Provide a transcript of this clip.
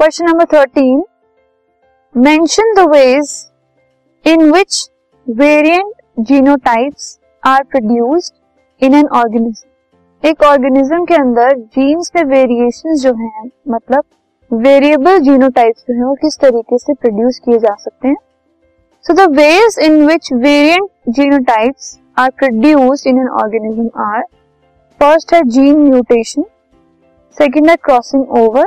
Question number thirteen mention the ways in which variant genotypes are produced in an organism एक organism के अंदर jeans में variation जो है मतलब वेरिएबल जीनोटाइप्स जो है, वो किस तरीके से प्रोड्यूस किए जा सकते हैं? So the ways in which variant genotypes are produced in an organism are first है जीन म्यूटेशन सेकेंड है क्रॉसिंग ओवर